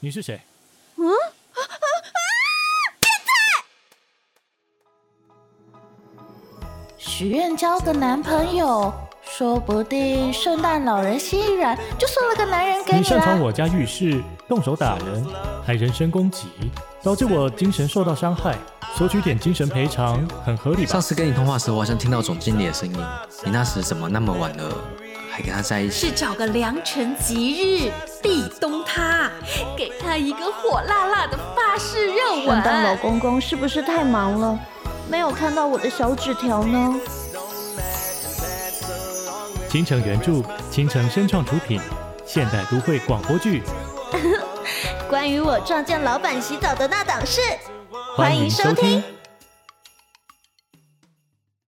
你是谁？嗯啊啊啊！变态！许愿交个男朋友，说不定圣诞老人心一软，就送了个男人给你你擅闯我家浴室，动手打人，还人身攻击，导致我精神受到伤害，索取点精神赔偿，很合理吧上？次跟你通话时，我好像听到总经理的声音。你那时怎么那么晚了，还跟他在一起？是找个良辰吉日壁咚他，给他一个火辣辣的发誓热圣诞老。公公是不是太忙了，没有看到我的小纸条呢？倾城原著，倾城声创出品，现代都会广播剧，关于我撞见老板洗澡的那档事，欢迎收听。